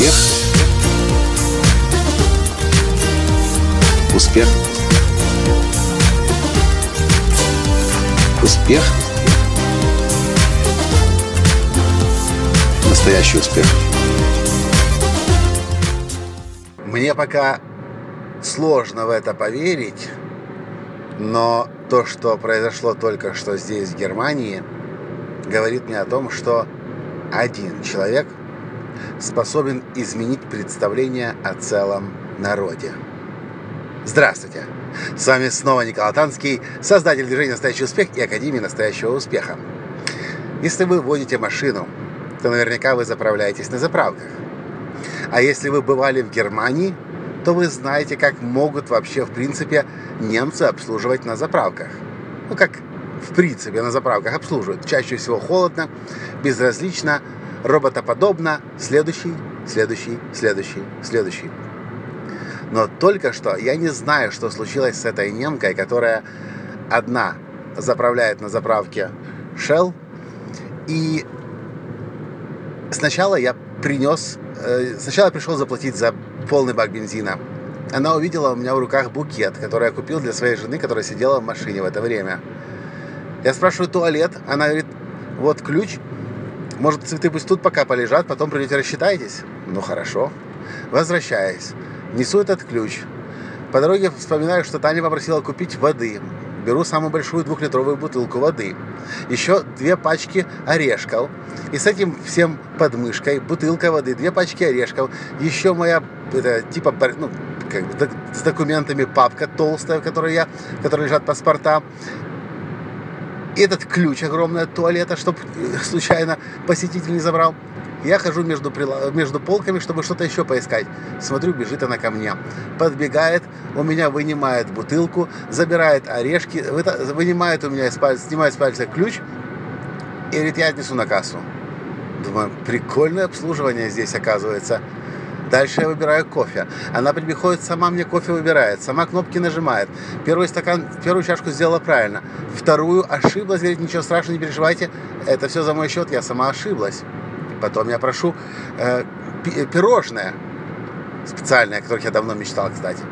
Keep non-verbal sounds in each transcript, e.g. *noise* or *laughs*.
Успех. Успех. Успех. Настоящий успех. Мне пока сложно в это поверить, но то, что произошло только что здесь, в Германии, говорит мне о том, что один человек способен изменить представление о целом народе. Здравствуйте! С вами снова Николай Танский, создатель движения «Настоящий успех» и Академии «Настоящего успеха». Если вы водите машину, то наверняка вы заправляетесь на заправках. А если вы бывали в Германии, то вы знаете, как могут вообще, в принципе, немцы обслуживать на заправках. Ну, как в принципе на заправках обслуживают. Чаще всего холодно, безразлично, роботоподобно. Следующий, следующий, следующий, следующий. Но только что я не знаю, что случилось с этой немкой, которая одна заправляет на заправке Shell. И сначала я принес, э, сначала я пришел заплатить за полный бак бензина. Она увидела у меня в руках букет, который я купил для своей жены, которая сидела в машине в это время. Я спрашиваю туалет, она говорит, вот ключ, может цветы пусть тут пока полежат, потом придете рассчитаетесь? Ну хорошо. Возвращаюсь, несу этот ключ. По дороге вспоминаю, что Таня попросила купить воды. Беру самую большую двухлитровую бутылку воды. Еще две пачки орешков. И с этим всем подмышкой бутылка воды, две пачки орешков. Еще моя, это, типа, ну, как бы, с документами папка толстая, в которой, я, в которой лежат паспорта этот ключ огромный от туалета, чтобы э, случайно посетитель не забрал. Я хожу между, между полками, чтобы что-то еще поискать. Смотрю, бежит она ко мне. Подбегает, у меня вынимает бутылку, забирает орешки, вынимает у меня из пальца, снимает с пальца ключ и говорит, я отнесу на кассу. Думаю, прикольное обслуживание здесь оказывается. Дальше я выбираю кофе. Она приходит, сама мне кофе выбирает, сама кнопки нажимает. Первый стакан, первую чашку сделала правильно. Вторую ошиблась, говорит, ничего страшного, не переживайте, это все за мой счет, я сама ошиблась. Потом я прошу э, пирожное специальное, о которых я давно мечтал, кстати.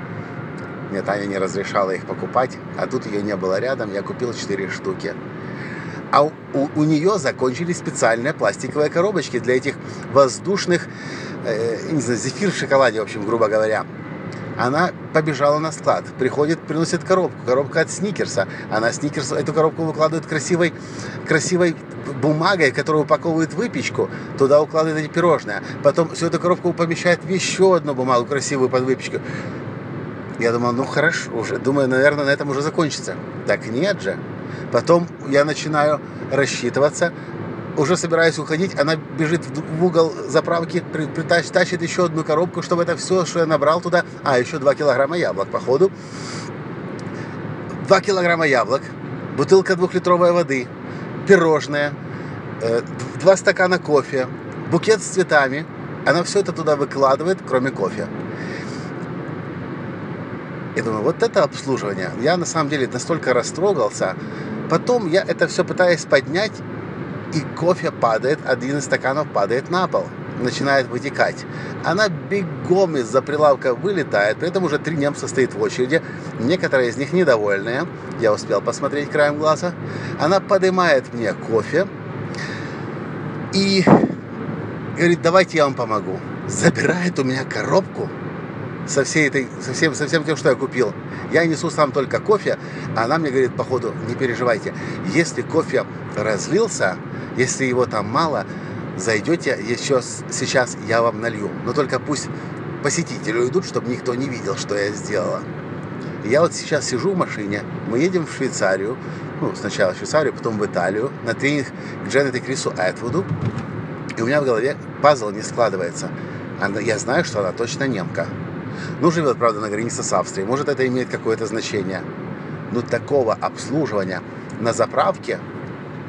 Мне Таня не разрешала их покупать, а тут ее не было рядом, я купил 4 штуки. А у, у нее закончились специальные пластиковые коробочки для этих воздушных э, не знаю, зефир в шоколаде, в общем, грубо говоря. Она побежала на склад, приходит, приносит коробку, коробка от Сникерса. Она Сникерс, эту коробку выкладывает красивой, красивой бумагой, которая упаковывает выпечку, туда укладывает эти пирожные. Потом всю эту коробку помещает в еще одну бумагу красивую под выпечку. Я думал, ну хорошо, уже, думаю, наверное, на этом уже закончится. Так нет же. Потом я начинаю рассчитываться, уже собираюсь уходить, она бежит в угол заправки, тащит еще одну коробку, чтобы это все, что я набрал туда, а еще 2 килограмма яблок, походу. 2 килограмма яблок, бутылка двухлитровой воды, пирожное, э, два стакана кофе, букет с цветами. Она все это туда выкладывает, кроме кофе. Я думаю, вот это обслуживание. Я на самом деле настолько растрогался. Потом я это все пытаюсь поднять, и кофе падает, один из стаканов падает на пол, начинает вытекать. Она бегом из-за прилавка вылетает, при этом уже три немца стоит в очереди, некоторые из них недовольные, я успел посмотреть краем глаза. Она поднимает мне кофе и говорит, давайте я вам помогу. Забирает у меня коробку со, всей этой, со, всем, со всем тем, что я купил. Я несу сам только кофе, а она мне говорит, походу, не переживайте, если кофе разлился, если его там мало, зайдете еще сейчас я вам налью. Но только пусть посетители уйдут, чтобы никто не видел, что я сделала. Я вот сейчас сижу в машине, мы едем в Швейцарию, ну, сначала в Швейцарию, потом в Италию, на тренинг к Дженнет и Крису Этвуду, и у меня в голове пазл не складывается. Я знаю, что она точно немка. Ну, живет, правда, на границе с Австрией. Может, это имеет какое-то значение. Но такого обслуживания на заправке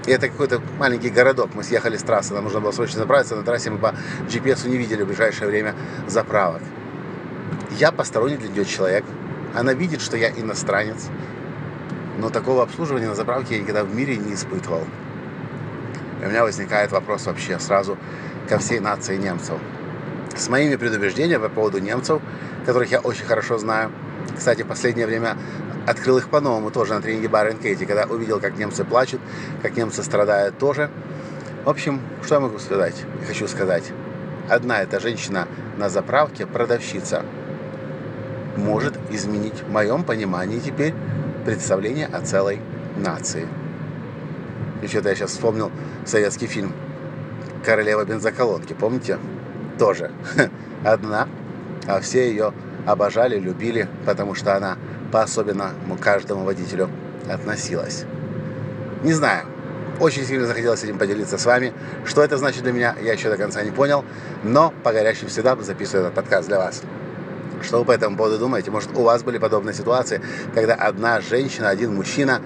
и это какой-то маленький городок. Мы съехали с трассы, нам нужно было срочно заправиться. На трассе мы по GPS не видели в ближайшее время заправок. Я посторонний для нее человек. Она видит, что я иностранец. Но такого обслуживания на заправке я никогда в мире не испытывал. И у меня возникает вопрос вообще сразу ко всей нации немцев. С моими предубеждениями по поводу немцев, которых я очень хорошо знаю. Кстати, в последнее время открыл их по-новому тоже на тренинге Барен Кейти, когда увидел, как немцы плачут, как немцы страдают тоже. В общем, что я могу сказать? Хочу сказать. Одна эта женщина на заправке, продавщица, может изменить в моем понимании теперь представление о целой нации. Что-то я сейчас вспомнил советский фильм «Королева бензоколонки», помните? Тоже *laughs* одна, а все ее обожали, любили, потому что она по-особенному каждому водителю относилась. Не знаю, очень сильно захотелось этим поделиться с вами. Что это значит для меня, я еще до конца не понял, но по горячим следам записываю этот подкаст для вас. Что вы по этому поводу думаете? Может, у вас были подобные ситуации, когда одна женщина, один мужчина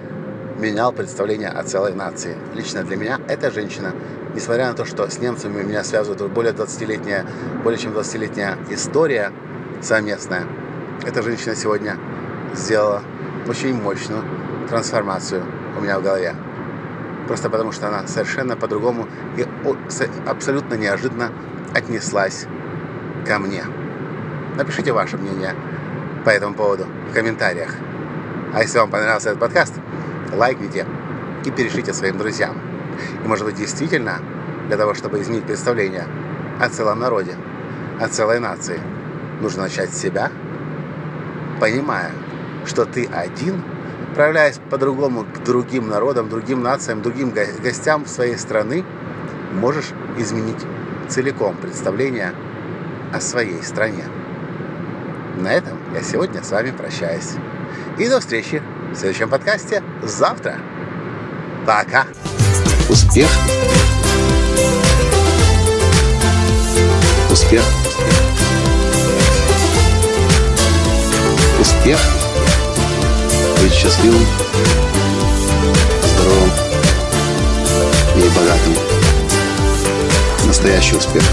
менял представление о целой нации? Лично для меня эта женщина, несмотря на то, что с немцами меня связывает более 20-летняя, более чем 20-летняя история совместная, эта женщина сегодня сделала очень мощную трансформацию у меня в голове. Просто потому, что она совершенно по-другому и абсолютно неожиданно отнеслась ко мне. Напишите ваше мнение по этому поводу в комментариях. А если вам понравился этот подкаст, лайкните и перешлите своим друзьям. И может быть действительно для того, чтобы изменить представление о целом народе, о целой нации, нужно начать с себя, понимая, что ты один, отправляясь по-другому к другим народам, другим нациям, другим гостям своей страны, можешь изменить целиком представление о своей стране. На этом я сегодня с вами прощаюсь. И до встречи в следующем подкасте завтра. Пока. Успех. Успех. Успех. Быть счастливым, здоровым и богатым. Настоящий успех.